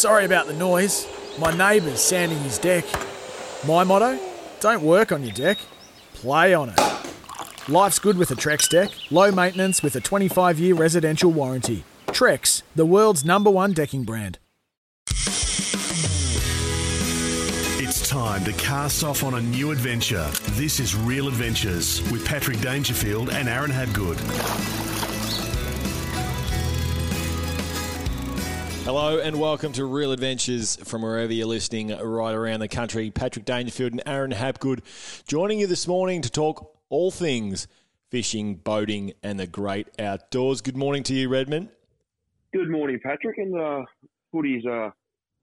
Sorry about the noise. My neighbour's sanding his deck. My motto? Don't work on your deck, play on it. Life's good with a Trex deck. Low maintenance with a 25 year residential warranty. Trex, the world's number one decking brand. It's time to cast off on a new adventure. This is Real Adventures with Patrick Dangerfield and Aaron Habgood. Hello and welcome to Real Adventures from wherever you're listening right around the country. Patrick Dangerfield and Aaron Habgood joining you this morning to talk all things fishing, boating, and the great outdoors. Good morning to you, Redmond. Good morning, Patrick. And uh, footy's uh,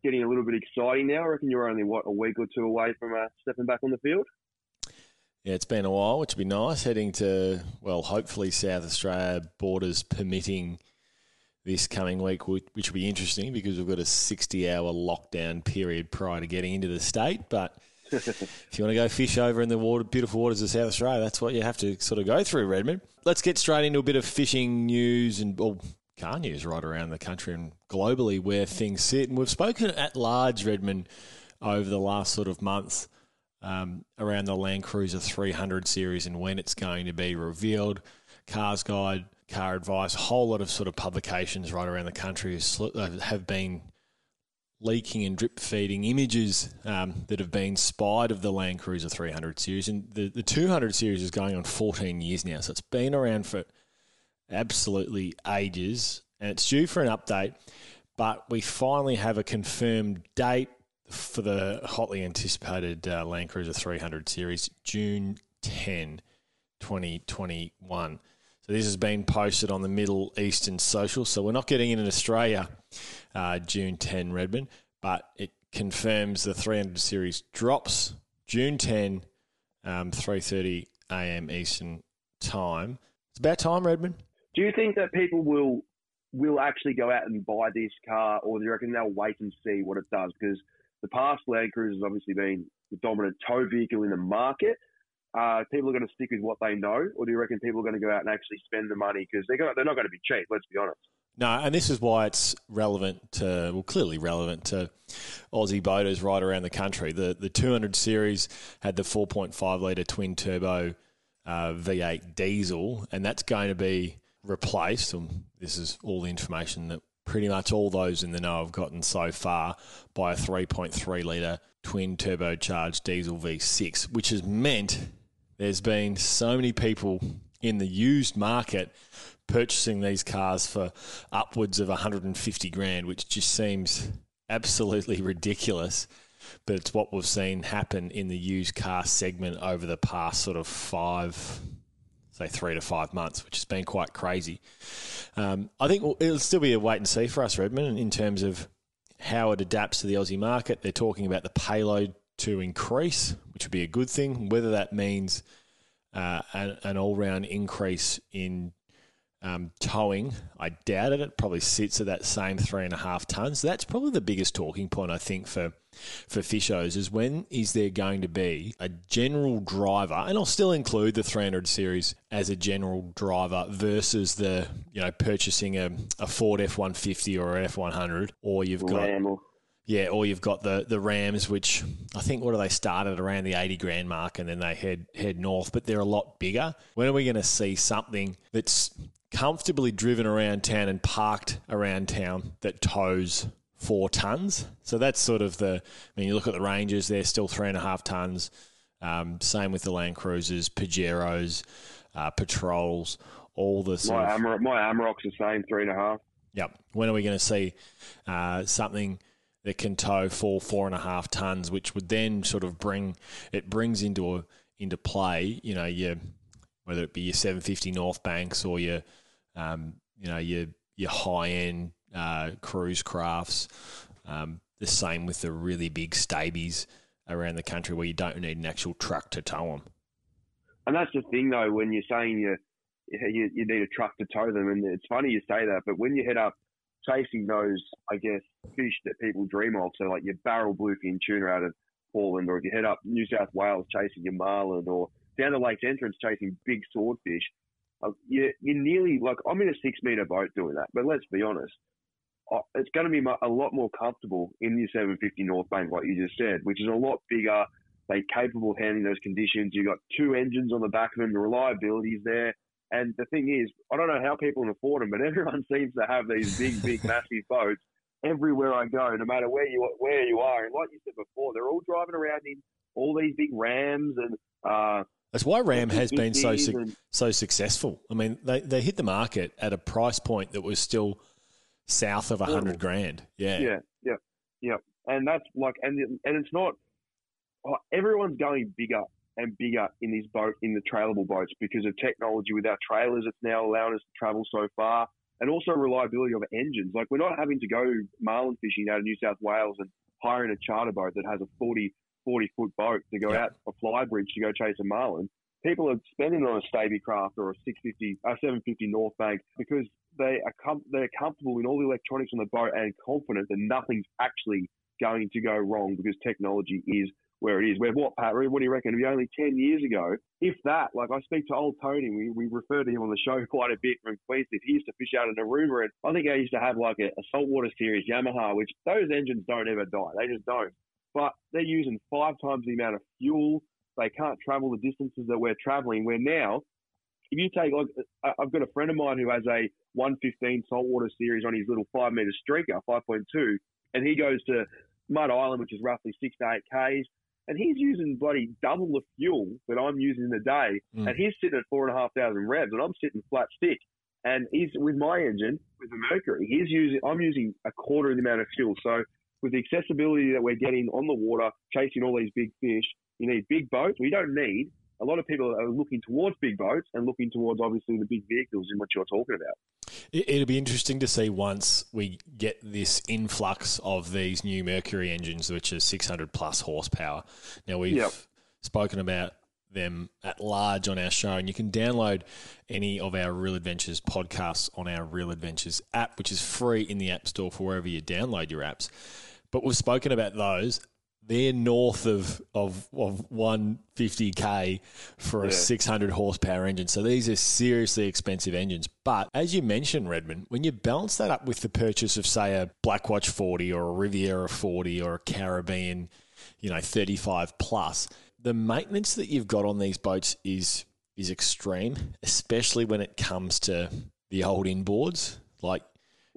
getting a little bit exciting now. I reckon you're only, what, a week or two away from uh, stepping back on the field? Yeah, it's been a while, which would be nice. Heading to, well, hopefully South Australia, borders permitting this coming week, which will be interesting because we've got a 60 hour lockdown period prior to getting into the state. But if you want to go fish over in the water, beautiful waters of South Australia, that's what you have to sort of go through, Redmond. Let's get straight into a bit of fishing news and well, car news right around the country and globally where things sit. And we've spoken at large, Redmond, over the last sort of month um, around the Land Cruiser 300 series and when it's going to be revealed. Cars Guide car advice. A whole lot of sort of publications right around the country uh, have been leaking and drip feeding images um, that have been spied of the Land Cruiser 300 series. And the, the 200 series is going on 14 years now. So it's been around for absolutely ages and it's due for an update. But we finally have a confirmed date for the hotly anticipated uh, Land Cruiser 300 series, June 10, 2021. So this has been posted on the Middle Eastern social. So we're not getting it in Australia uh, June 10, Redmond, but it confirms the 300 series drops June 10, um, 3.30 a.m. Eastern time. It's about time, Redmond. Do you think that people will will actually go out and buy this car, or do you reckon they'll wait and see what it does? Because the past Land Cruiser has obviously been the dominant tow vehicle in the market uh, people are going to stick with what they know, or do you reckon people are going to go out and actually spend the money because they're, they're not going to be cheap? Let's be honest. No, and this is why it's relevant to, well, clearly relevant to Aussie boaters right around the country. The the 200 series had the 4.5 litre twin turbo uh, V8 diesel, and that's going to be replaced. And this is all the information that pretty much all those in the know have gotten so far by a 3.3 litre twin turbocharged diesel V6, which has meant there's been so many people in the used market purchasing these cars for upwards of 150 grand, which just seems absolutely ridiculous. But it's what we've seen happen in the used car segment over the past sort of five, say three to five months, which has been quite crazy. Um, I think it'll still be a wait and see for us, Redmond, in terms of how it adapts to the Aussie market. They're talking about the payload to increase, which would be a good thing. Whether that means uh, an, an all round increase in um, towing, I doubt it. It probably sits at that same three and a half tons. That's probably the biggest talking point I think for for fishos is when is there going to be a general driver, and I'll still include the 300 series as a general driver versus the you know purchasing a, a Ford F 150 or an F 100, or you've got yeah, or you've got the the Rams, which I think what do they started around the eighty grand mark, and then they head head north, but they're a lot bigger. When are we going to see something that's comfortably driven around town and parked around town that tows four tons? So that's sort of the. I mean, you look at the Rangers; they're still three and a half tons. Um, same with the Land Cruisers, Pajeros, uh, Patrols, all the. My, Amar- my Amarok's the same, three and a half. Yep. When are we going to see uh, something? That can tow four, four and a half tons, which would then sort of bring it brings into a, into play, you know, your whether it be your 750 Northbanks or your, um, you know, your your high end uh, cruise crafts. Um, the same with the really big stabies around the country where you don't need an actual truck to tow them. And that's the thing, though, when you're saying you, you, you need a truck to tow them, and it's funny you say that, but when you head up chasing those, I guess, fish that people dream of. So like your barrel bluefin tuna out of Portland, or if you head up New South Wales chasing your marlin, or down the Lakes Entrance chasing big swordfish, uh, you, you're nearly like I'm in a six meter boat doing that. But let's be honest, uh, it's going to be a lot more comfortable in the 750 Northbank, like you just said, which is a lot bigger. They're capable of handling those conditions. You've got two engines on the back of them. The reliability is there. And the thing is, I don't know how people can afford them, but everyone seems to have these big, big, massive boats everywhere I go, no matter where you where you are. And like you said before, they're all driving around in all these big Rams and. Uh, that's why Ram has been so su- so successful. I mean, they, they hit the market at a price point that was still south of a hundred grand. Yeah, yeah, yeah, yeah. And that's like, and and it's not. Oh, everyone's going bigger and bigger in these boat in the trailable boats because of technology with our trailers. It's now allowing us to travel so far, and also reliability of engines. Like we're not having to go marlin fishing out of New South Wales and hiring a charter boat that has a 40, 40 foot boat to go yeah. out a fly bridge to go chase a marlin. People are spending on a Stabicraft or a 650, a 750 Northbank because they are com- they're comfortable in all the electronics on the boat and confident that nothing's actually going to go wrong because technology is where it is. Where what, Pat? What do you reckon? It'd be only 10 years ago, if that. Like, I speak to old Tony. We, we refer to him on the show quite a bit from Queensland. He used to fish out in Aruba, and I think I used to have like a, a saltwater series Yamaha, which those engines don't ever die. They just don't. But they're using five times the amount of fuel. They can't travel the distances that we're traveling. Where now, if you take, like, I've got a friend of mine who has a 115 saltwater series on his little five meter streaker, 5.2, and he goes to Mud Island, which is roughly six to eight Ks and he's using bloody double the fuel that I'm using in the day, mm. and he's sitting at four and a half thousand revs, and I'm sitting flat stick. And he's with my engine with the Mercury, he's using I'm using a quarter of the amount of fuel. So with the accessibility that we're getting on the water, chasing all these big fish, you need big boats. We don't need a lot of people are looking towards big boats and looking towards obviously the big vehicles in what you're talking about. It'll be interesting to see once we get this influx of these new Mercury engines, which are 600 plus horsepower. Now we've yep. spoken about them at large on our show, and you can download any of our Real Adventures podcasts on our Real Adventures app, which is free in the App Store for wherever you download your apps. But we've spoken about those they're north of of, of 150k for a yeah. 600 horsepower engine. So these are seriously expensive engines. But as you mentioned, Redmond, when you balance that up with the purchase of say a Blackwatch 40 or a Riviera 40 or a Caribbean, you know, 35 plus, the maintenance that you've got on these boats is is extreme, especially when it comes to the old inboards. Like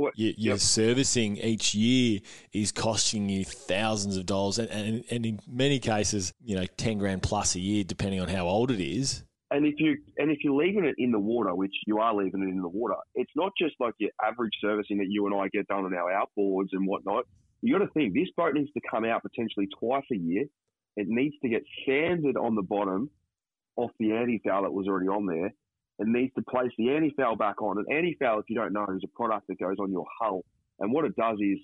what, your, your yep. servicing each year is costing you thousands of dollars, and, and, and in many cases, you know, ten grand plus a year, depending on how old it is. And if you and if you're leaving it in the water, which you are leaving it in the water, it's not just like your average servicing that you and I get done on our outboards and whatnot. You got to think this boat needs to come out potentially twice a year. It needs to get sanded on the bottom off the anti-foul that was already on there and needs to place the anti-foul back on. An anti-foul, if you don't know, is a product that goes on your hull. And what it does is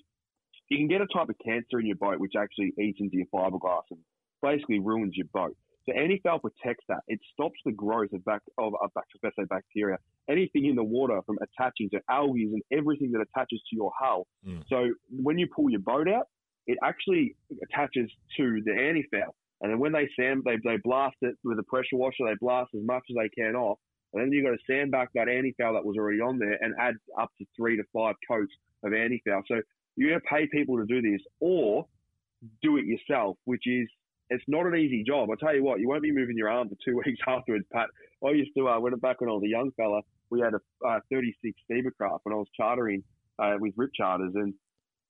you can get a type of cancer in your boat which actually eats into your fiberglass and basically ruins your boat. So anti-foul protects that. It stops the growth of back of, of let's bacteria, anything in the water from attaching to algae and everything that attaches to your hull. Mm. So when you pull your boat out, it actually attaches to the anti-foul. And then when they sand, they, they blast it with a pressure washer. They blast as much as they can off, and then you've got to sandbag that anti-foul that was already on there and add up to three to five coats of anti-foul. So you're going to pay people to do this or do it yourself, which is, it's not an easy job. I tell you what, you won't be moving your arm for two weeks afterwards, Pat. I used to, uh, when back when I was a young fella, we had a uh, 36 craft when I was chartering uh, with Rip Charters. And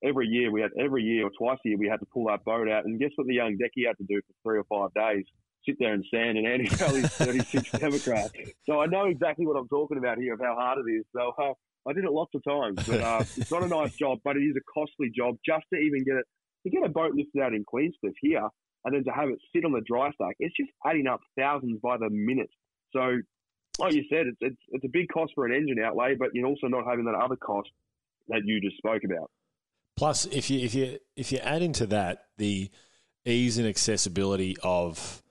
every year we had, every year or twice a year, we had to pull that boat out. And guess what the young decky had to do for three or five days? Sit there and stand, an Andy Valley's 36 Democrat. So I know exactly what I'm talking about here of how hard it is. So uh, I did it lots of times, but uh, it's not a nice job, but it is a costly job just to even get it to get a boat lifted out in Queenscliff here, and then to have it sit on the dry stack. It's just adding up thousands by the minute. So, like you said, it's it's, it's a big cost for an engine outlay, but you're also not having that other cost that you just spoke about. Plus, if you if you if you add into that the ease and accessibility of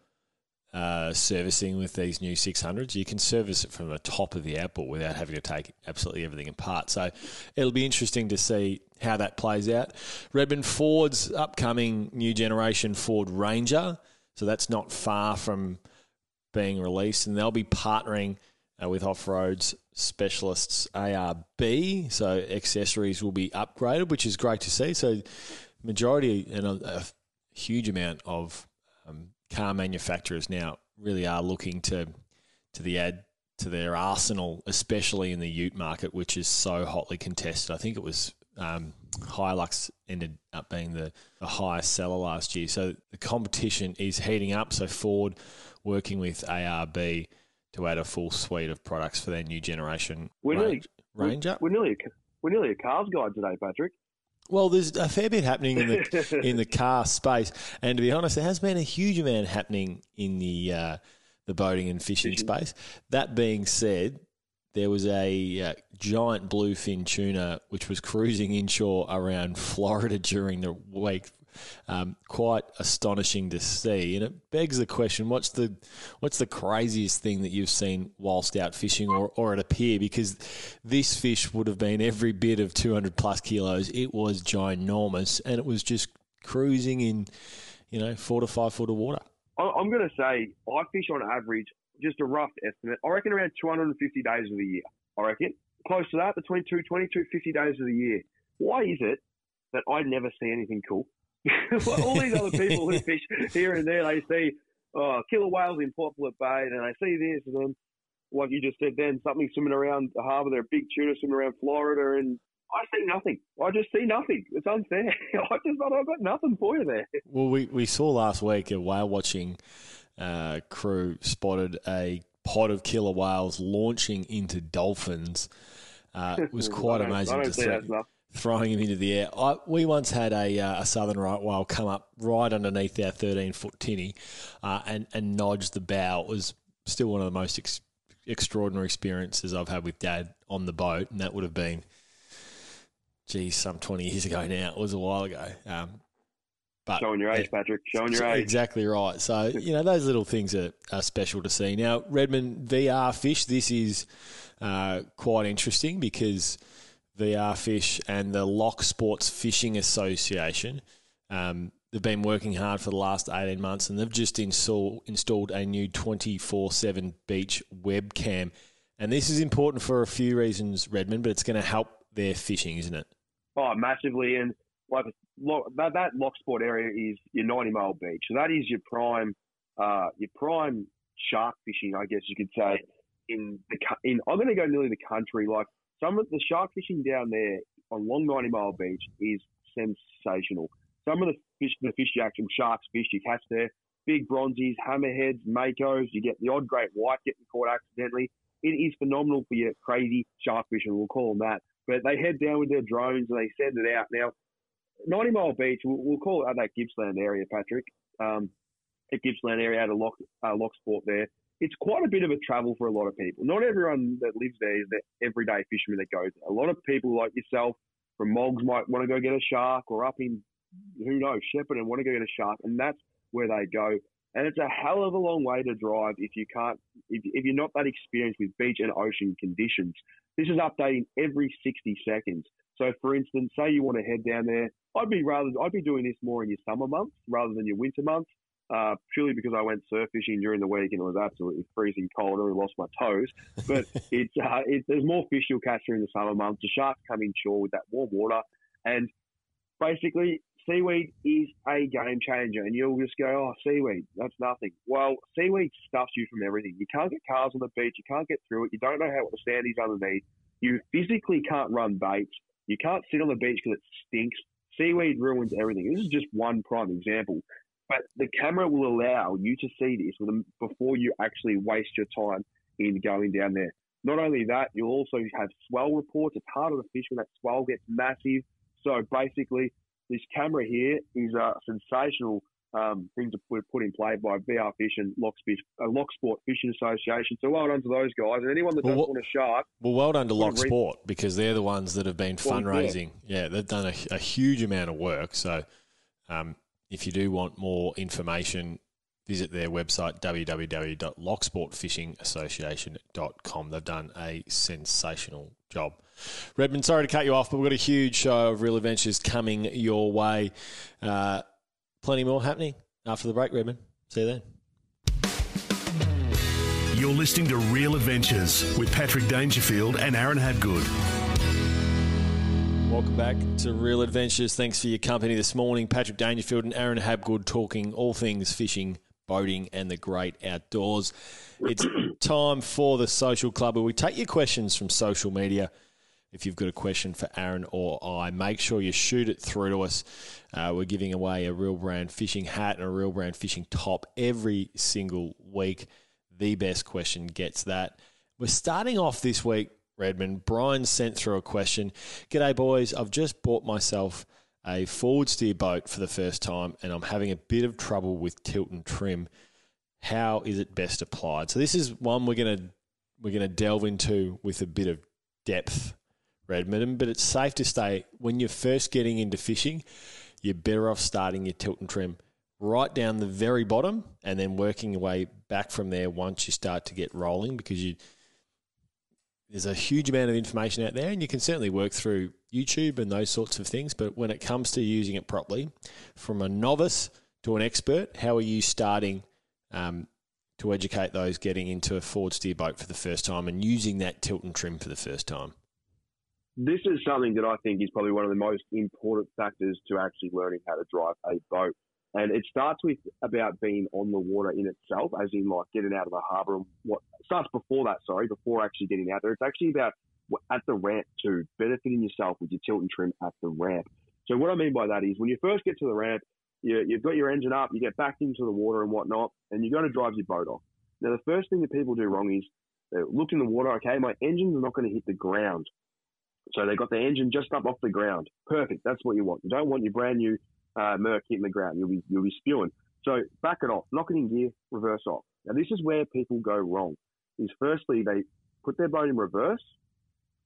uh, servicing with these new 600s. You can service it from the top of the outboard without having to take absolutely everything apart. So it'll be interesting to see how that plays out. Redmond Ford's upcoming new generation Ford Ranger. So that's not far from being released, and they'll be partnering uh, with Off Roads Specialists ARB. So accessories will be upgraded, which is great to see. So majority and a, a huge amount of um, car manufacturers now really are looking to to the ad to their arsenal, especially in the Ute market, which is so hotly contested. I think it was um, Hilux ended up being the, the highest seller last year. So the competition is heating up. So Ford working with ARB to add a full suite of products for their new generation we're range, nearly, Ranger. We're, we're nearly a, we're nearly a cars guide today, Patrick. Well, there's a fair bit happening in the in the car space, and to be honest, there has been a huge amount happening in the uh, the boating and fishing, Fishing. space. That being said, there was a uh, giant bluefin tuna which was cruising inshore around Florida during the week. Um, quite astonishing to see, and it begs the question: What's the what's the craziest thing that you've seen whilst out fishing or, or at a pier? Because this fish would have been every bit of two hundred plus kilos. It was ginormous, and it was just cruising in, you know, four to five foot of water. I'm going to say I fish on average, just a rough estimate. I reckon around 250 days of the year. I reckon close to that, between 220 250 days of the year. Why is it that I never see anything cool? Well, All these other people who fish here and there, they see oh, killer whales in Poplar Bay, and they see this, and then, like you just said, then something swimming around the harbour. There, a big tuna swimming around Florida, and I see nothing. I just see nothing. It's unfair. I just I've got nothing for you there. Well, we, we saw last week a whale watching uh, crew spotted a pod of killer whales launching into dolphins. Uh, it was quite amazing to see see that stuff. Throwing him into the air. I, we once had a, uh, a southern right whale come up right underneath our 13 foot tinny uh, and, and nudge the bow. It was still one of the most ex- extraordinary experiences I've had with dad on the boat, and that would have been, geez, some 20 years ago now. It was a while ago. Um, but Showing your age, Patrick. Showing your age. Exactly right. So, you know, those little things are, are special to see. Now, Redmond VR Fish, this is uh, quite interesting because VR Fish and the Loch Sports Fishing Association, um, they've been working hard for the last 18 months and they've just install, installed a new 24 7 beach webcam. And this is important for a few reasons, Redmond, but it's going to help their fishing, isn't it? Oh, massively. And like that, that Loch Sport area is your 90 mile beach. So that is your prime, uh, your prime shark fishing, I guess you could say. In the in, I'm going to go nearly the country. Like some of the shark fishing down there on Long 90 Mile Beach is sensational. Some of the fish, the fish you sharks fish, you catch there, big bronzies, hammerheads, makos. You get the odd great white getting caught accidentally. It is phenomenal for your crazy shark fishing. We'll call them that. But they head down with their drones and they send it out. Now, 90 Mile Beach, we'll, we'll call it that Gippsland area, Patrick. Um, at Gippsland area out of Loch, uh, Loch Sport there. It's quite a bit of a travel for a lot of people. Not everyone that lives there is the everyday fisherman that goes. A lot of people like yourself from Moggs might want to go get a shark or up in, who knows, Shepparton and want to go get a shark. And that's where they go. And it's a hell of a long way to drive if you can't, if, if you're not that experienced with beach and ocean conditions. This is updating every 60 seconds. So, for instance, say you want to head down there, I'd be rather, I'd be doing this more in your summer months rather than your winter months. Uh, purely because I went surf fishing during the week and it was absolutely freezing cold. And I really lost my toes. But it's uh, it, there's more fish you'll catch during the summer months. The sharks come inshore with that warm water, and basically seaweed is a game changer. And you'll just go, oh, seaweed, that's nothing. Well, seaweed stuffs you from everything. You can't get cars on the beach. You can't get through it. You don't know how what the sand is underneath. You physically can't run baits. You can't sit on the beach because it stinks. Seaweed ruins everything. This is just one prime example. But the camera will allow you to see this before you actually waste your time in going down there. Not only that, you'll also have swell reports. It's harder to fish when that swell gets massive. So basically, this camera here is a sensational um, thing to put, put in play by VR Fish and Loch Sport, uh, Loch Sport Fishing Association. So well done to those guys. And anyone that Well, doesn't what- want a shark, Well, well done to Well, Loch re- Sport because they're the ones that have been Well, yeah. fundraising. Yeah, they've done a, a huge amount of work. So, um, if you do want more information, visit their website www.locksportfishingassociation.com. They've done a sensational job. Redmond, sorry to cut you off, but we've got a huge show of real adventures coming your way. Uh, plenty more happening after the break, Redmond. See you then. You're listening to Real Adventures with Patrick Dangerfield and Aaron Habgood. Welcome back to Real Adventures. Thanks for your company this morning. Patrick Dangerfield and Aaron Habgood talking all things fishing, boating, and the great outdoors. It's time for the social club where we take your questions from social media. If you've got a question for Aaron or I, make sure you shoot it through to us. Uh, we're giving away a real brand fishing hat and a real brand fishing top every single week. The best question gets that. We're starting off this week Redmond. Brian sent through a question. G'day, boys. I've just bought myself a forward steer boat for the first time and I'm having a bit of trouble with tilt and trim. How is it best applied? So this is one we're gonna we're gonna delve into with a bit of depth, Redmond. But it's safe to say when you're first getting into fishing, you're better off starting your tilt and trim right down the very bottom and then working your way back from there once you start to get rolling because you there's a huge amount of information out there, and you can certainly work through YouTube and those sorts of things. But when it comes to using it properly, from a novice to an expert, how are you starting um, to educate those getting into a forward steer boat for the first time and using that tilt and trim for the first time? This is something that I think is probably one of the most important factors to actually learning how to drive a boat. And it starts with about being on the water in itself, as in like getting out of the harbour and what starts before that, sorry, before actually getting out there. It's actually about at the ramp too, benefiting yourself with your tilt and trim at the ramp. So what I mean by that is when you first get to the ramp, you, you've got your engine up, you get back into the water and whatnot, and you're going to drive your boat off. Now the first thing that people do wrong is they look in the water. Okay, my engine's not going to hit the ground. So they got the engine just up off the ground. Perfect. That's what you want. You don't want your brand new uh, Merc hitting the ground. You'll be you'll be spewing. So back it off, knock it in gear, reverse off. Now this is where people go wrong. Is firstly they put their boat in reverse,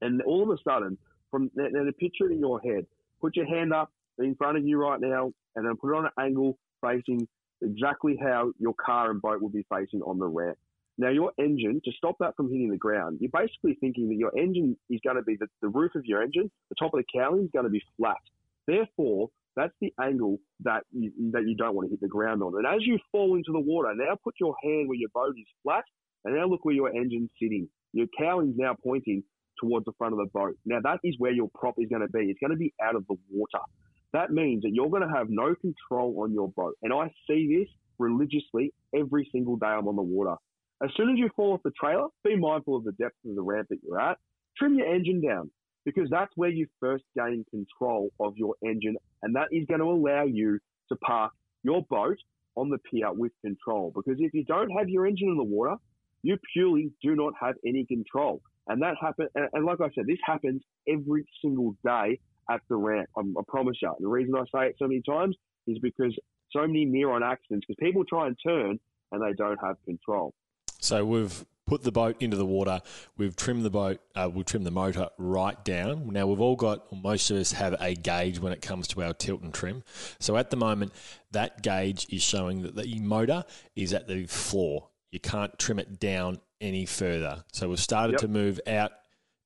and all of a sudden, from now the picture it in your head. Put your hand up in front of you right now, and then put it on an angle facing exactly how your car and boat will be facing on the ramp. Now, your engine, to stop that from hitting the ground, you're basically thinking that your engine is going to be the, the roof of your engine, the top of the cowling is going to be flat. Therefore, that's the angle that you, that you don't want to hit the ground on. And as you fall into the water, now put your hand where your boat is flat, and now look where your engine's sitting. Your cowling's now pointing towards the front of the boat. Now that is where your prop is going to be. It's going to be out of the water. That means that you're going to have no control on your boat. And I see this religiously every single day I'm on the water. As soon as you fall off the trailer, be mindful of the depth of the ramp that you're at. Trim your engine down because that's where you first gain control of your engine, and that is going to allow you to park your boat on the pier with control. Because if you don't have your engine in the water, you purely do not have any control. And that happen, and like I said, this happens every single day at the ramp. I, I promise you. And the reason I say it so many times is because so many near on accidents, because people try and turn and they don't have control. So we've put the boat into the water. We've trimmed the boat. Uh, we've trimmed the motor right down. Now we've all got, most of us have a gauge when it comes to our tilt and trim. So at the moment, that gauge is showing that the motor is at the floor. You can't trim it down any further. So we've started yep. to move out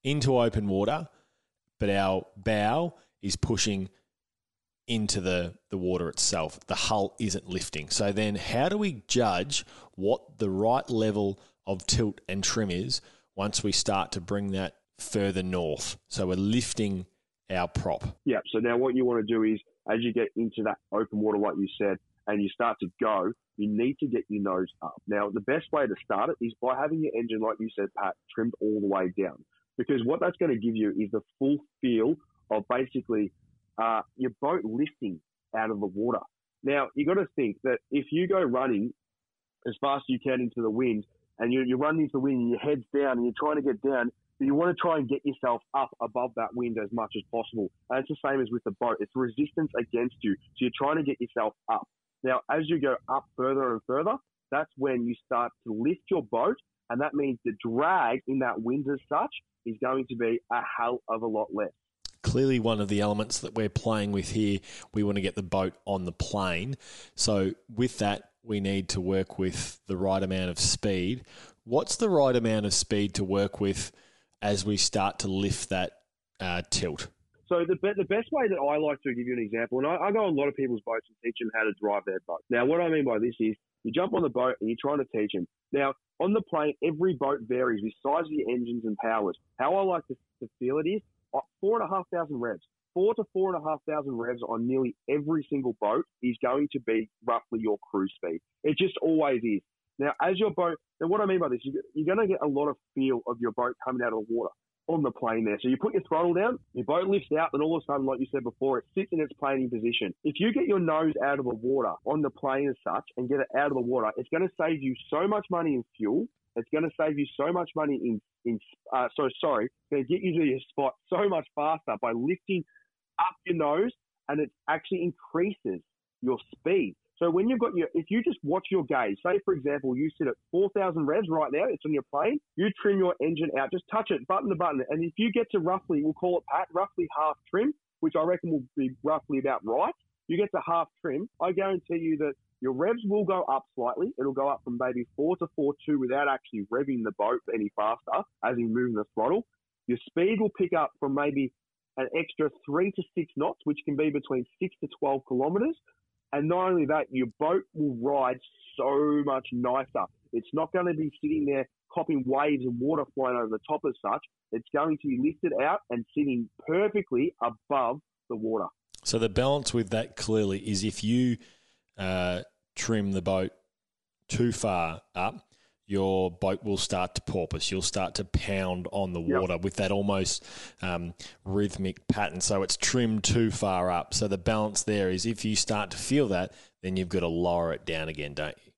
into open water, but our bow is pushing into the, the water itself. The hull isn't lifting. So then, how do we judge what the right level of tilt and trim is once we start to bring that further north. So we're lifting our prop. Yeah. So now what you want to do is as you get into that open water, like you said, and you start to go, you need to get your nose up. Now, the best way to start it is by having your engine, like you said, Pat, trimmed all the way down. Because what that's going to give you is the full feel of basically uh, your boat lifting out of the water. Now, you've got to think that if you go running as fast as you can into the wind, and you, you're running into the wind and your head's down and you're trying to get down, but you want to try and get yourself up above that wind as much as possible. And it's the same as with the boat. It's resistance against you. So you're trying to get yourself up. Now, as you go up further and further, that's when you start to lift your boat. And that means the drag in that wind as such is going to be a hell of a lot less clearly one of the elements that we're playing with here. We want to get the boat on the plane. So, with that, we need to work with the right amount of speed. What's the right amount of speed to work with as we start to lift that uh, tilt? So the be- the best way that I like to give you an example, and I, I go on a lot of people's boats and teach them how to drive their boat. Now, what I mean by this is you jump on the boat and you're trying to teach them. Now, on the plane, every boat varies with size of the engines and powers. How I like to, to feel it is uh, four and a half thousand revs. Four to four and a half thousand revs on nearly every single boat is going to be roughly your cruise speed. It just always is. Now, as your boat, and what I mean by this, you're going to get a lot of feel of your boat coming out of the water on the plane there. So you put your throttle down, your boat lifts out, and all of a sudden, like you said before, it sits in its planing position. If you get your nose out of the water on the plane as such and get it out of the water, it's going to save you so much money in fuel. It's going to save you so much money in, in uh, so sorry, going to get you to your spot so much faster by lifting up your nose and it actually increases your speed. So when you've got your, if you just watch your gauge, say for example, you sit at 4,000 revs right now, it's on your plane, you trim your engine out, just touch it, button to button. And if you get to roughly, we'll call it Pat, roughly half trim, which I reckon will be roughly about right, you get to half trim, I guarantee you that your revs will go up slightly. It'll go up from maybe 4 to 4.2 without actually revving the boat any faster as you move the throttle. Your speed will pick up from maybe an extra 3 to 6 knots, which can be between 6 to 12 kilometres. And not only that, your boat will ride so much nicer. It's not going to be sitting there copping waves and water flying over the top as such. It's going to be lifted out and sitting perfectly above the water. So the balance with that clearly is if you uh, trim the boat too far up, your boat will start to porpoise. You'll start to pound on the water yep. with that almost um, rhythmic pattern. So it's trimmed too far up. So the balance there is if you start to feel that, then you've got to lower it down again, don't you?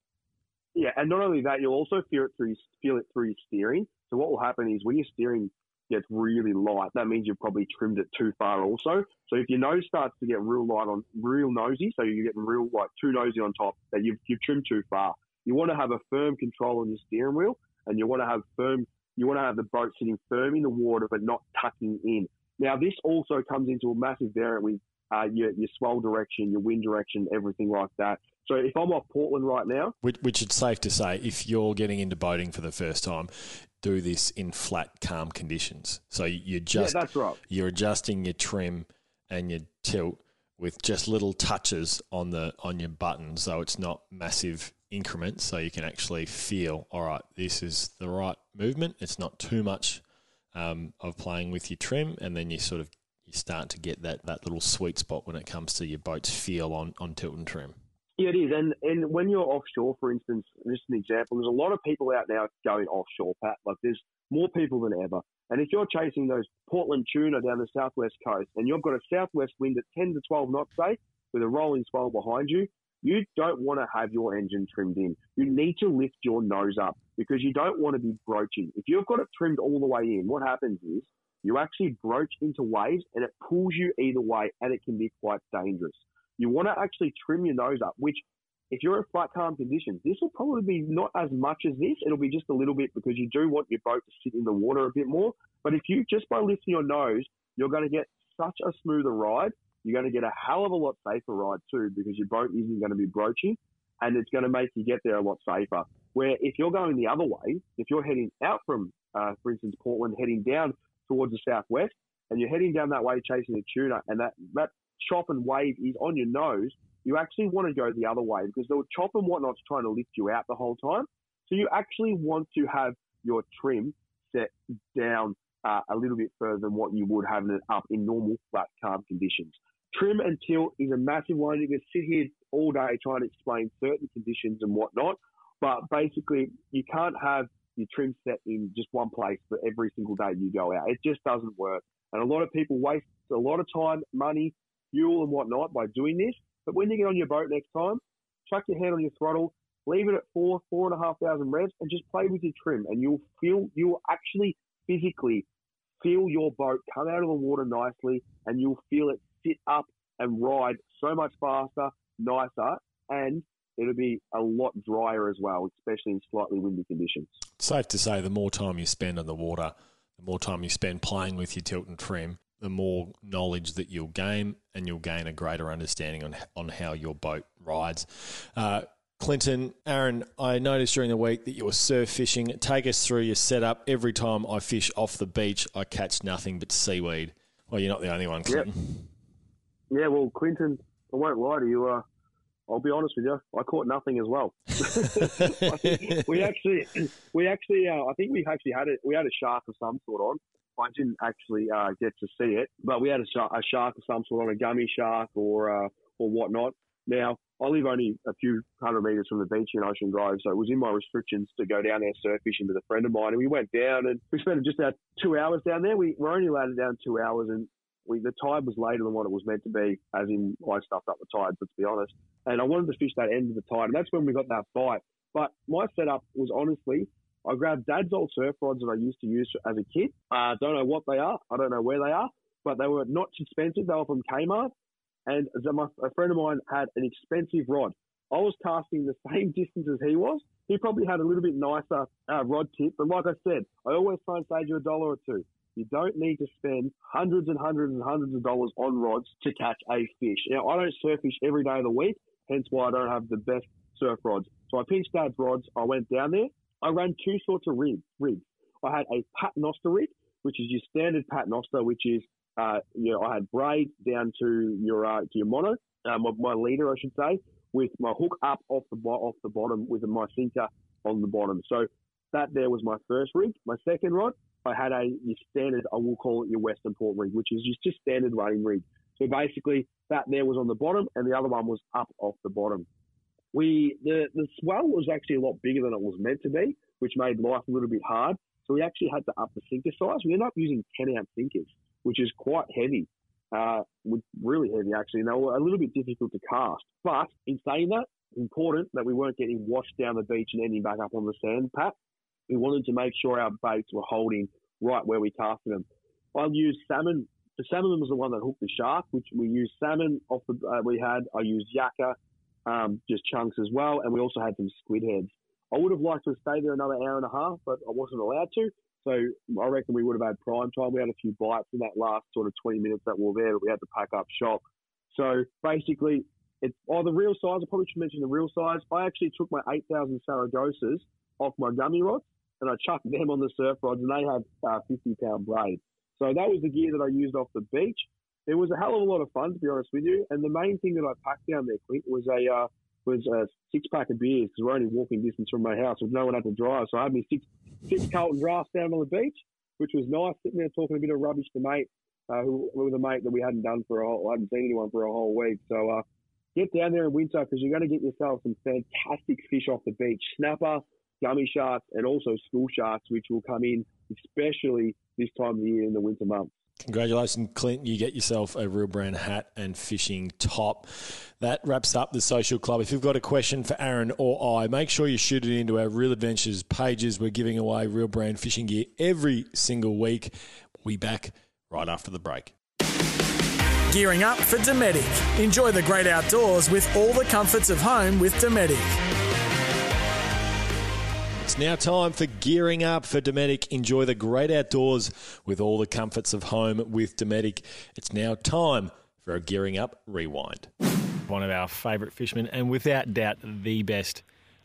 Yeah, and not only that, you'll also feel it through feel it through your steering. So what will happen is when your steering gets really light, that means you've probably trimmed it too far also. So if your nose starts to get real light on real nosy, so you're getting real like too nosy on top, that you've you've trimmed too far. You want to have a firm control on your steering wheel, and you want to have firm. You want to have the boat sitting firm in the water, but not tucking in. Now, this also comes into a massive variant with uh, your, your swell direction, your wind direction, everything like that. So if I'm off Portland right now, which, which it's safe to say, if you're getting into boating for the first time, do this in flat, calm conditions. So you're just yeah, that's right. You're adjusting your trim and your tilt with just little touches on the on your buttons, so it's not massive increments so you can actually feel, all right, this is the right movement. It's not too much um, of playing with your trim, and then you sort of you start to get that, that little sweet spot when it comes to your boat's feel on, on tilt and trim. Yeah, it is. And and when you're offshore, for instance, just an example, there's a lot of people out now going offshore, Pat. Like there's more people than ever. And if you're chasing those Portland tuna down the southwest coast and you've got a southwest wind at 10 to 12 knots, say, with a rolling swell behind you, you don't want to have your engine trimmed in. You need to lift your nose up because you don't want to be broaching. If you've got it trimmed all the way in, what happens is you actually broach into waves and it pulls you either way and it can be quite dangerous. You want to actually trim your nose up, which if you're in flat calm conditions, this will probably be not as much as this. It'll be just a little bit because you do want your boat to sit in the water a bit more. But if you just by lifting your nose, you're going to get such a smoother ride you're going to get a hell of a lot safer ride too because your boat isn't going to be broaching and it's going to make you get there a lot safer. Where if you're going the other way, if you're heading out from, uh, for instance, Portland, heading down towards the southwest, and you're heading down that way chasing a tuna, and that, that chop and wave is on your nose, you actually want to go the other way because the chop and whatnot's trying to lift you out the whole time. So you actually want to have your trim set down uh, a little bit further than what you would have it up in normal flat calm conditions. Trim and tilt is a massive one. You can sit here all day trying to explain certain conditions and whatnot, but basically you can't have your trim set in just one place for every single day you go out. It just doesn't work. And a lot of people waste a lot of time, money, fuel and whatnot by doing this. But when you get on your boat next time, chuck your hand on your throttle, leave it at four, four and a half thousand revs and just play with your trim and you'll feel, you'll actually physically feel your boat come out of the water nicely and you'll feel it sit up and ride so much faster, nicer, and it'll be a lot drier as well, especially in slightly windy conditions. Safe to say, the more time you spend on the water, the more time you spend playing with your tilt and trim, the more knowledge that you'll gain, and you'll gain a greater understanding on on how your boat rides. Uh, Clinton, Aaron, I noticed during the week that you were surf fishing. Take us through your setup. Every time I fish off the beach, I catch nothing but seaweed. Well, you're not the only one, Clinton. Yeah, well, Clinton, I won't lie to you. Uh, I'll be honest with you. I caught nothing as well. we actually, we actually, uh, I think we actually had it. We had a shark of some sort on. I didn't actually uh, get to see it, but we had a, shark, a shark of some sort on, a gummy shark or uh, or whatnot. Now, I live only a few hundred metres from the beach in Ocean Grove, so it was in my restrictions to go down there surf fishing with a friend of mine. And we went down and we spent just about two hours down there. We were only allowed down two hours, and we, the tide was later than what it was meant to be, as in I stuffed up the tide, but to be honest. And I wanted to fish that end of the tide, and that's when we got that bite. But my setup was honestly, I grabbed Dad's old surf rods that I used to use as a kid. I uh, don't know what they are. I don't know where they are, but they were not expensive. They were from Kmart and my, a friend of mine had an expensive rod. I was casting the same distance as he was. He probably had a little bit nicer uh, rod tip, but like I said, I always try and save you a dollar or two. You don't need to spend hundreds and hundreds and hundreds of dollars on rods to catch a fish. Now, I don't surf fish every day of the week, hence why I don't have the best surf rods. So I pinched Dad's rods. I went down there. I ran two sorts of rigs. rigs. I had a paternoster rig, which is your standard paternoster, which is uh, you know, I had braid down to your uh, to your mono, my, my leader, I should say, with my hook up off the off the bottom with my sinker on the bottom. So that there was my first rig. My second rod, I had a your standard, I will call it your Western Port rig, which is just, standard running rig. So basically, that there was on the bottom, and the other one was up off the bottom. We the the swell was actually a lot bigger than it was meant to be, which made life a little bit hard. So we actually had to up the sinker size. We ended up using 10 ounce sinkers which is quite heavy, uh, really heavy actually. And they were a little bit difficult to cast. But in saying that, important that we weren't getting washed down the beach and ending back up on the sand pat. We wanted to make sure our baits were holding right where we casted them. I used salmon. The salmon was the one that hooked the shark, which we used salmon off the. Uh, we had. I used yakka, um, just chunks as well, and we also had some squid heads. I would have liked to stayed there another hour and a half, but I wasn't allowed to. So I reckon we would have had prime time. We had a few bites in that last sort of 20 minutes that we were there, but we had to pack up shop. So basically, it's oh the real size. I probably should mention the real size. I actually took my 8,000 Saragosas off my gummy rods and I chucked them on the surf rods, and they had uh, 50 pound braid. So that was the gear that I used off the beach. It was a hell of a lot of fun, to be honest with you. And the main thing that I packed down there, Clint, was a uh, was a six pack of beers because we're only walking distance from my house with no one had to drive. So I had me six six Carlton Draughts down on the beach, which was nice. Sitting there talking a bit of rubbish to mate, uh, who, who was a mate that we hadn't done for a whole, I hadn't seen anyone for a whole week. So uh, get down there in winter because you're going to get yourself some fantastic fish off the beach, snapper, gummy sharks, and also school sharks, which will come in especially this time of the year in the winter months. Congratulations, Clint. You get yourself a real brand hat and fishing top. That wraps up the social club. If you've got a question for Aaron or I, make sure you shoot it into our Real Adventures pages. We're giving away real brand fishing gear every single week. We'll be back right after the break. Gearing up for Dometic. Enjoy the great outdoors with all the comforts of home with Dometic. It's now time for gearing up for Dometic. Enjoy the great outdoors with all the comforts of home with Dometic. It's now time for a gearing up rewind. One of our favourite fishermen, and without doubt, the best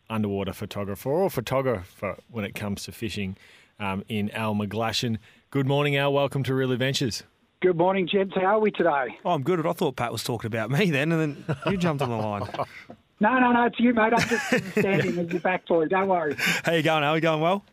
underwater photographer or photographer when it comes to fishing um, in Al McGlashan. Good morning, Al. Welcome to Real Adventures. Good morning, gents. How are we today? Oh, I'm good. I thought Pat was talking about me then, and then you jumped on the line. No, no, no, it's you, mate. I'm just standing as your back boy. Don't worry. How you going? How you going? Well.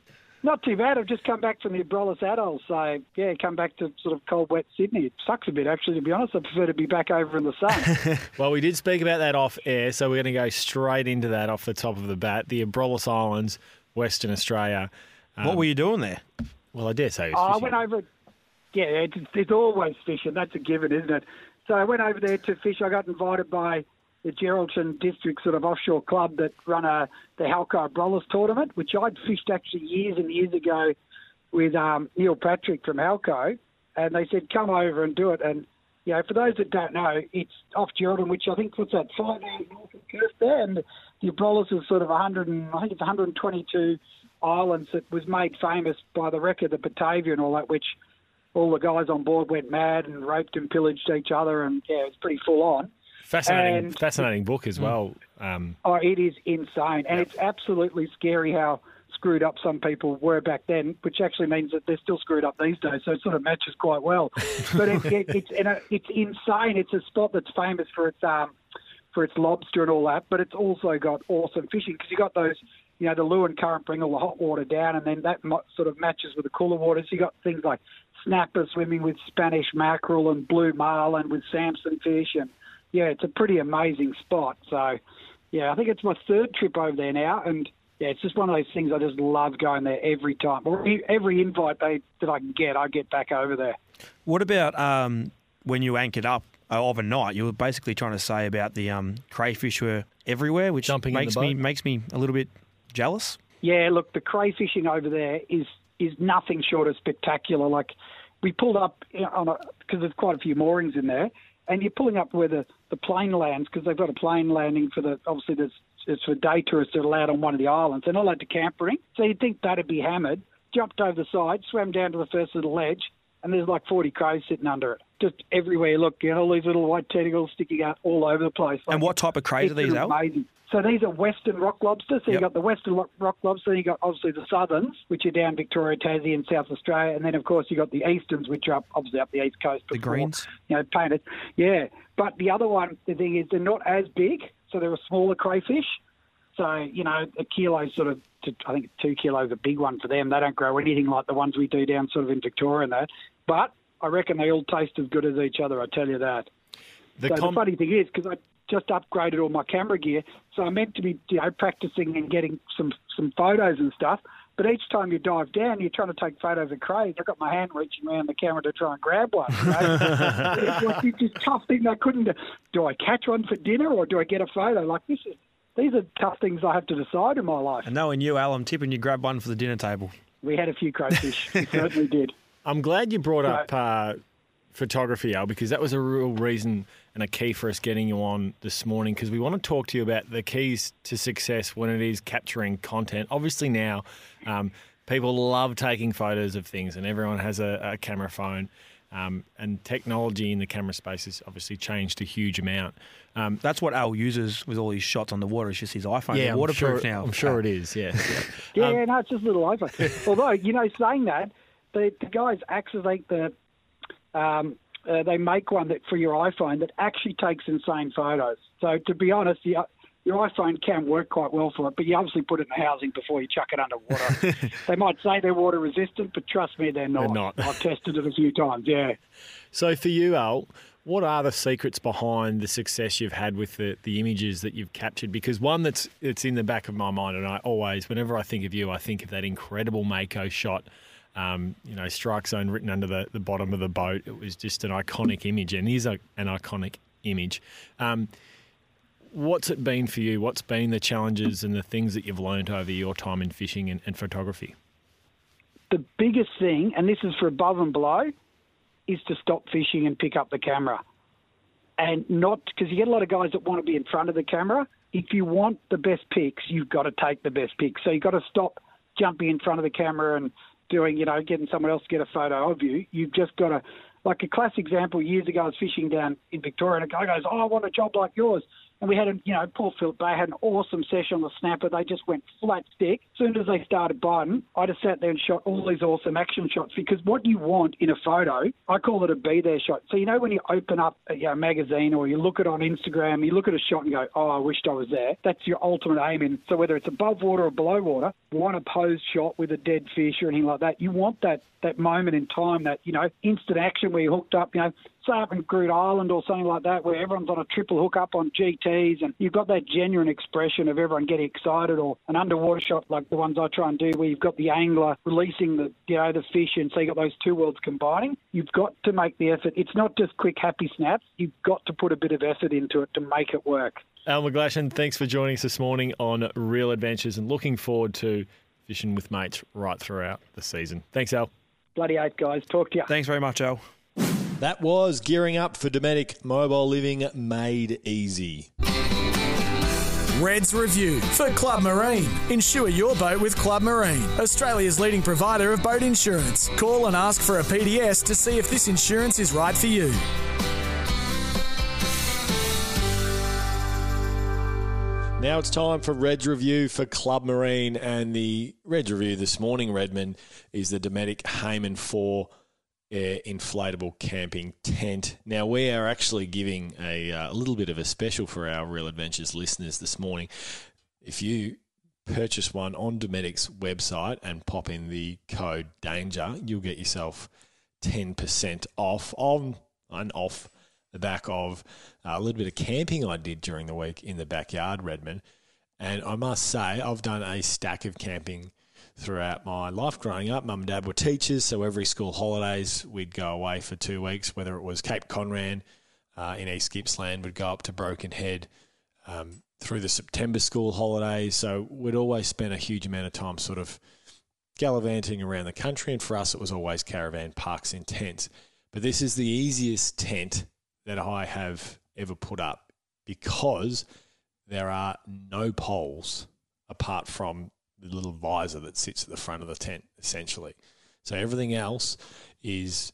Not too bad. I've just come back from the Abrolhos Atolls, so yeah, come back to sort of cold, wet Sydney. It sucks a bit, actually. To be honest, I prefer to be back over in the sun. well, we did speak about that off air, so we're going to go straight into that off the top of the bat. The Abrolhos Islands, Western Australia. Um, what were you doing there? Well, I dare say. Oh, I went over. Yeah, it's, it's always fishing. That's a given, isn't it? So I went over there to fish. I got invited by the Geraldton District sort of offshore club that run a the Halco Abrolhos tournament, which I'd fished actually years and years ago with um, Neil Patrick from Halco, and they said come over and do it. And you know, for those that don't know, it's off Geraldton, which I think what's that five hours north of Perth there, and the Abrolhos is sort of 100, and, I think it's 122 islands that was made famous by the wreck of the Batavia and all that, which all the guys on board went mad and raped and pillaged each other, and yeah, it's pretty full on. Fascinating, and, fascinating book as well. Um, oh, it is insane, and it's absolutely scary how screwed up some people were back then, which actually means that they're still screwed up these days. So it sort of matches quite well. but it, it, it's it's insane. It's a spot that's famous for its um, for its lobster and all that, but it's also got awesome fishing because you got those. You know, the Leeuwin current bring all the hot water down, and then that sort of matches with the cooler waters. You got things like snapper swimming with Spanish mackerel and blue marlin with Samson fish, and yeah, it's a pretty amazing spot. So, yeah, I think it's my third trip over there now, and yeah, it's just one of those things I just love going there every time. E- every invite they, that I can get, I get back over there. What about um, when you anchored up uh, overnight? You were basically trying to say about the um, crayfish were everywhere, which Jumping makes me makes me a little bit jealous. Yeah, look, the crayfishing over there is is nothing short of spectacular. Like we pulled up on a because there's quite a few moorings in there, and you're pulling up where the the plane lands because they've got a plane landing for the obviously there's it's for day tourists that are allowed on one of the islands. They're not allowed to campering, so you'd think that'd be hammered. Jumped over the side, swam down to the first little ledge, and there's like 40 crows sitting under it, just everywhere. you Look, you know, all these little white tentacles sticking out all over the place. And what type of crays are these, Al? Amazing. So these are Western rock lobsters. So Yep. you've got the Western rock lobster, you've got obviously the Southerns, which are down Victoria, Tassie, and South Australia, and then of course you've got the Easterns, which are up, obviously up the east coast. The greens? you know, painted. Yeah, but the other one, the thing is, they're not as big, so they're a smaller crayfish. So you know, a kilo sort of, to, I think two kilos a big one for them. They don't grow anything like the ones we do down sort of in Victoria and that. But I reckon they all taste as good as each other. I tell you that. The so com- the funny thing is, because I just upgraded all my camera gear, so I'm meant to be, you know, practicing and getting some some photos and stuff. But each time you dive down, you're trying to take photos of crays. I got my hand reaching around the camera to try and grab one. You know? it's like it's this tough thing. I couldn't. Do I catch one for dinner or do I get a photo? Like this is. These are tough things I have to decide in my life. And knowing you, Al, I'm tipping you grab one for the dinner table. We had a few crayfish. we certainly did. I'm glad you brought So- up uh, photography, Al, because that was a real reason and a key for us getting you on this morning. Because we want to talk to you about the keys to success when it is capturing content. Obviously, now um, people love taking photos of things, and everyone has a, a camera phone. Um, and technology in the camera space has obviously changed a huge amount. Um, That's what Al uses with all his shots on the water. It's just his iPhone. yeah, They're I'm waterproof sure, now. I'm sure it is. Yeah. Yeah, Um, yeah, no, it's just a little iPhone. Although, you know, saying that, the, the guys actually the um, uh, they make one that for your iPhone that actually takes insane photos. So to be honest, the, your iPhone can work quite well for it, but you obviously put it in the housing before you chuck it underwater. they might say they're water resistant, but trust me, they're not. not. I've tested it a few times. Yeah. So for you, Al, what are the secrets behind the success you've had with the, the images that you've captured? Because one that's it's in the back of my mind, and I always, whenever I think of you, I think of that incredible Mako shot. Um, you know, strike zone written under the, the bottom of the boat. It was just an iconic image, and is a, an iconic image. Um, what's it been for you? What's been the challenges and the things that you've learned over your time in fishing and, and photography? the biggest thing, and this is for above and below, is to stop fishing and pick up the camera. And not because you get a lot of guys that want to be in front of the camera. If you want the best pics, you've got to take the best pics. So you've got to stop jumping in front of the camera and doing, you know, getting someone else to get a photo of you. You've just got to, like a classic example, years ago I was fishing down in Victoria and a guy goes, Oh, I want a job like yours. And we had, a, you know, Port Phillip Bay had an awesome session on the snapper. They just went flat stick. As soon as they started biting, I just sat there and shot all these awesome action shots because what you want in a photo, I call it a be there shot. So, you know, when you open up a you know, magazine or you look at it on Instagram, you look at a shot and go, oh, I wished I was there. That's your ultimate aim. In So, whether it's above water or below water, you want a pose shot with a dead fish or anything like that. You want that, that moment in time, that, you know, instant action where you hooked up, you know, say up in Groote Eylandt or something like that, where everyone's on a triple hook up on GTs, and you've got that genuine expression of everyone getting excited, or an underwater shot like the ones I try and do, where you've got the angler releasing the you know the fish, and so you've got those two worlds combining. You've got to make the effort. It's not just quick happy snaps. You've got to put a bit of effort into it to make it work. Al McGlashan, thanks for joining us this morning on Real Adventures and looking forward to fishing with mates right throughout the season. Thanks, Al. Bloody eight guys. Talk to you. Thanks very much, Al. That was gearing up for Dometic Mobile Living made easy. Reds Review for Club Marine. Insure your boat with Club Marine, Australia's leading provider of boat insurance. Call and ask for a PDS to see if this insurance is right for you. Now it's time for Red's review for Club Marine, and the Red's review this morning, Redmond, is the Dometic Hayman 4 Air inflatable camping tent. Now we are actually giving a, uh, little bit of a special for our Real Adventures listeners this morning. If you purchase one on Dometic's website and pop in the code DANGER, you'll get yourself 10% off on and off the back of uh, a little bit of camping I did during the week in the backyard, Redmond. And I must say, I've done a stack of camping throughout my life growing up. Mum and dad were teachers, so every school holidays we'd go away for two weeks, whether it was Cape Conran uh, in East Gippsland, we'd go up to Broken Head um, through the September school holidays. So we'd always spend a huge amount of time sort of gallivanting around the country, and for us, it was always caravan parks in tents. But this is the easiest tent that I have ever put up because there are no poles apart from the little visor that sits at the front of the tent, essentially. So everything else is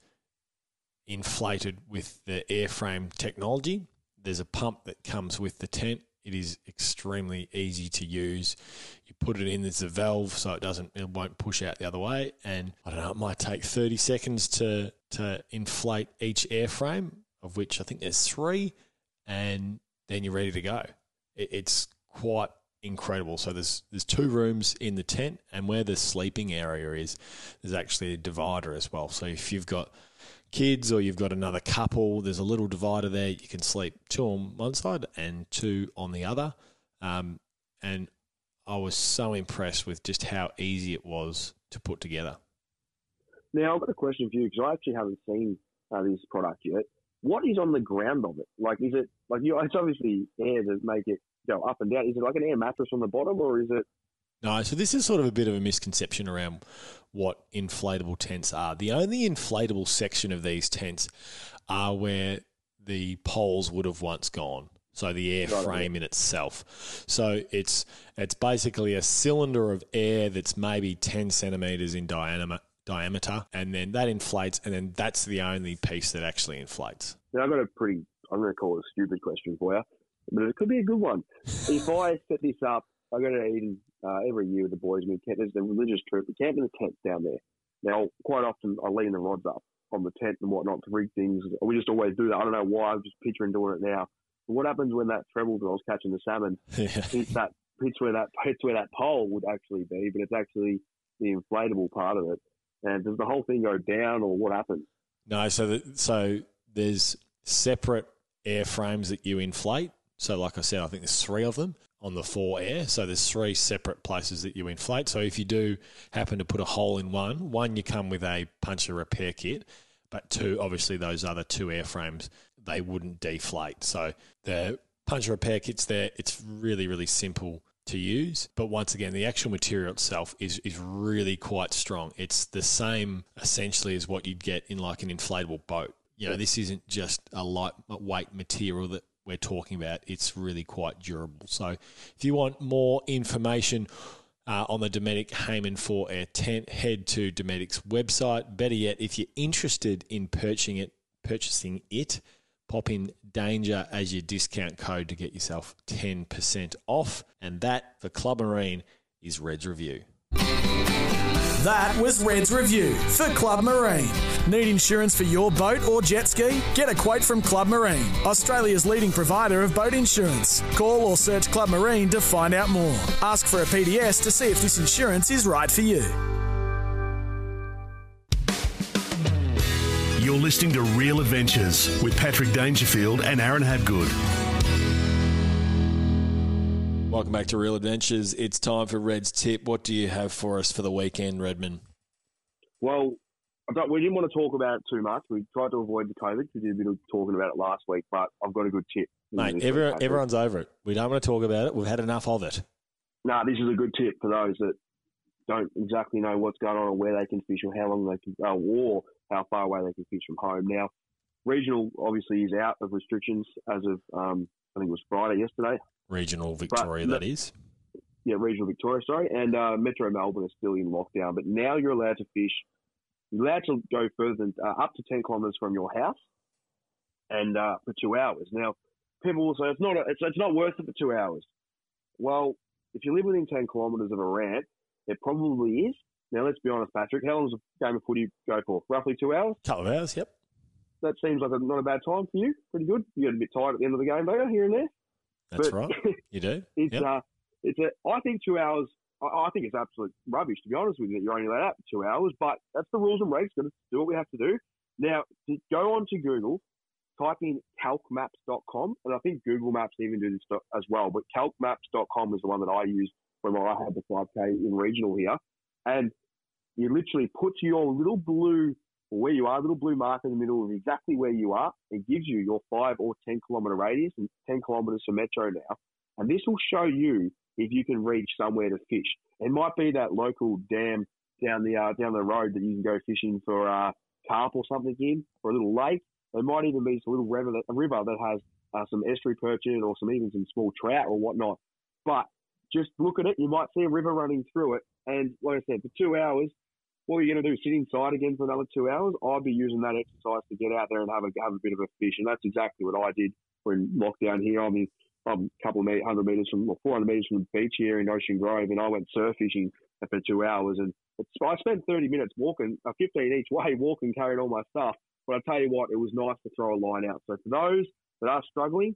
inflated with the airframe technology. There's a pump that comes with the tent. It is extremely easy to use. You put it in, there's a valve so it doesn't, it won't push out the other way. And I don't know, it might take 30 seconds to, to inflate each airframe of which I think there's three, and then you're ready to go. It, it's quite incredible. So there's there's two rooms in the tent, and where the sleeping area is, there's actually a divider as well. So if you've got kids or you've got another couple, there's a little divider there. You can sleep two on one side and two on the other. Um, and I was so impressed with just how easy it was to put together. Now I've got a question for you because I actually haven't seen uh, this product yet what is on the ground of it? Like, is it like you? It's obviously air to make it go up and down. Is it like an air mattress on the bottom, or is it? No, so this is sort of a bit of a misconception around what inflatable tents are. The only inflatable section of these tents are where the poles would have once gone. So the air frame in itself. So it's it's basically a cylinder of air that's maybe ten centimeters in diameter diameter, and then that inflates, and then that's the only piece that actually inflates. Now, I've got a pretty, I'm going to call it a stupid question for you, but it could be a good one. if I set this up, I go to Eden uh, every year with the boys. We camp, there's a religious trip. We camp in the tent down there. Now, quite often I lean the rods up on the tent and whatnot to rig things. We just always do that. I don't know why. I'm just picturing doing it now. But what happens when that treble that I was catching the salmon yeah. hits that hits where that hits where that pole would actually be, but it's actually the inflatable part of it. And does the whole thing go down, or what happens? No, so the, so there's separate airframes that you inflate. So, like I said, I think there's three of them on the four air. So there's three separate places that you inflate. So if you do happen to put a hole in one, one you come with a puncture repair kit, but two, obviously those other two airframes they wouldn't deflate. So the puncture repair kit's there. It's really really simple to use. But once again, the actual material itself is, is really quite strong. It's the same essentially as what you'd get in like an inflatable boat. You know, this isn't just a lightweight material that we're talking about. It's really quite durable. So if you want more information uh, on the Dometic Hayman 4 Air tent, head to Dometic's website. Better yet, if you're interested in purchasing it, purchasing it, Pop in danger as your discount code to get yourself 10% off. And that for Club Marine is Red's Review. That was Red's Review for Club Marine. Need insurance for your boat or jet ski? Get a quote from Club Marine, Australia's leading provider of boat insurance. Call or search Club Marine to find out more. Ask for a PDS to see if this insurance is right for you. You're listening to Real Adventures with Patrick Dangerfield and Aaron Habgood. Welcome back to Real Adventures. It's time for Red's tip. What do you have for us for the weekend, Redmond? Well, we didn't want to talk about it too much. We tried to avoid the COVID. We did a bit of talking about it last week, but I've got a good tip. Mate, everyone, everyone's over it. We don't want to talk about it. We've had enough of it. No, nah, this is a good tip for those that don't exactly know what's going on or where they can fish or how long they can, uh, or how far away they can fish from home. Now, regional obviously is out of restrictions as of um, I think it was Friday yesterday. Regional Victoria, but, that is. Yeah, regional Victoria, sorry, and uh, Metro Melbourne is still in lockdown. But now you're allowed to fish. You're allowed to go further than uh, up to ten kilometres from your house, and uh, for two hours. Now, people will say it's not a, it's, it's not worth it for two hours. Well, if you live within 10 kilometres of a ramp, it probably is. Now, let's be honest, Patrick. How long does a game of footy go for? Roughly two hours? Couple of hours, yep. That seems like a, not a bad time for you. Pretty good. You get a bit tired at the end of the game, don't you, here and there? That's But- right. You do. It's Yep. uh, it's a. I think two hours. I, I think it's absolute rubbish to be honest with you. That you're only allowed out for two hours, but that's the rules and regs. Got to do what we have to do. Now, to go on to Google, type in calcmaps.com, and I think Google Maps even do this as well. But calcmaps.com is the one that I use when I had the 5K in regional here, and you literally put your little blue where you are, little blue mark in the middle of exactly where you are. It gives you your five or 10 kilometre radius and 10 kilometres for metro now. And this will show you if you can reach somewhere to fish. It might be that local dam down the uh, down the road that you can go fishing for uh, carp or something in, or a little lake. It might even be a little river that, a river that has uh, some estuary perch in it, or some even some small trout or whatnot. But just look at it. You might see a river running through it, and like I said, for two hours, what are you going to do? Sit inside again for another two hours? I'd be using that exercise to get out there and have a have a bit of a fish, and that's exactly what I did when lockdown here. I mean, I'm a couple of hundred meters from, or 400 meters from the beach here in Ocean Grove, and I went surf fishing for two hours, and I spent 30 minutes walking, uh, 15 each way, walking, carrying all my stuff. But I tell you what, it was nice to throw a line out. So for those that are struggling,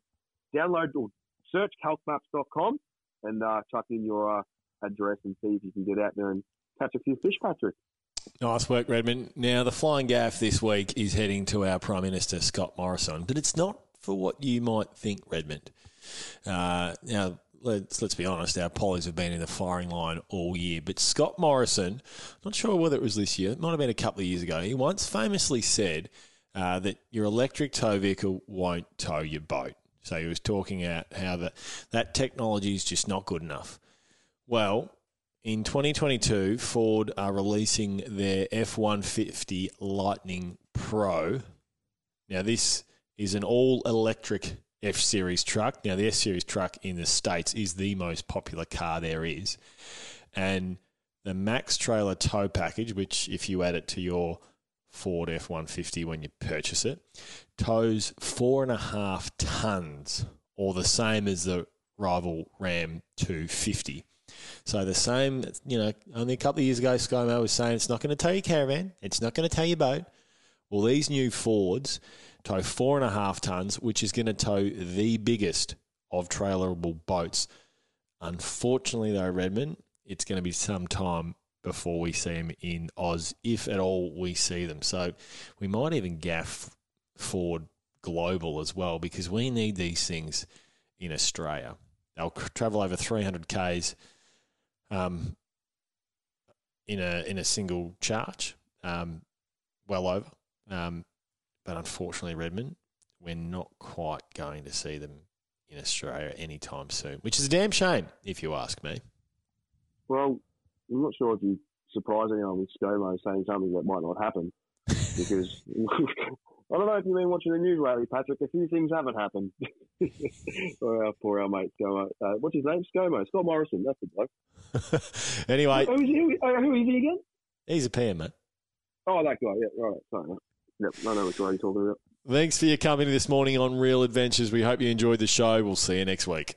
download or search calcmaps.com and uh, chuck in your uh, address and see if you can get out there and catch a few fish, Patrick. Nice work, Redmond. Now, the flying gaff this week is heading to our Prime Minister, Scott Morrison, but it's not for what you might think, Redmond. Uh, now, let's, let's be honest, our pollies have been in the firing line all year, but Scott Morrison, not sure whether it was this year, it might have been a couple of years ago, he once famously said uh, that your electric tow vehicle won't tow your boat. So he was talking about how that, that technology is just not good enough. Well, in 2022, Ford are releasing their F 150 Lightning Pro. Now, this is an all electric F Series truck. Now, the F Series truck in the States is the most popular car there is. And the Max Trailer tow package, which, if you add it to your Ford F 150 when you purchase it, tows four and a half tons, or the same as the rival Ram 250. So the same, you know, only a couple of years ago, ScoMo was saying it's not going to tow your caravan, it's not going to tow your boat. Well, these new Fords tow four and a half tons, which is going to tow the biggest of trailerable boats. Unfortunately, though, Redmond, it's going to be some time before we see them in Oz, if at all we see them. So we might even gaff Ford Global as well, because we need these things in Australia. They'll travel over 300 k's um, in a in a single charge, um, well over. Um, but unfortunately, Redmond, we're not quite going to see them in Australia anytime soon, which is a damn shame, if you ask me. Well, I'm not sure if you surprise anyone with ScoMo saying something that might not happen because I don't know if you've been watching the news lately, Patrick. A few things haven't happened. for our poor our mate ScoMo. Uh, what's his name? ScoMo. Scott Morrison. That's the bloke. anyway, Who is he, uh, who is he again? he's a PM, mate. Oh, that guy. Yeah, right. Sorry. Yep, I know which guy you're talking about. Thanks for your company this morning on Real Adventures. We hope you enjoyed the show. We'll see you next week.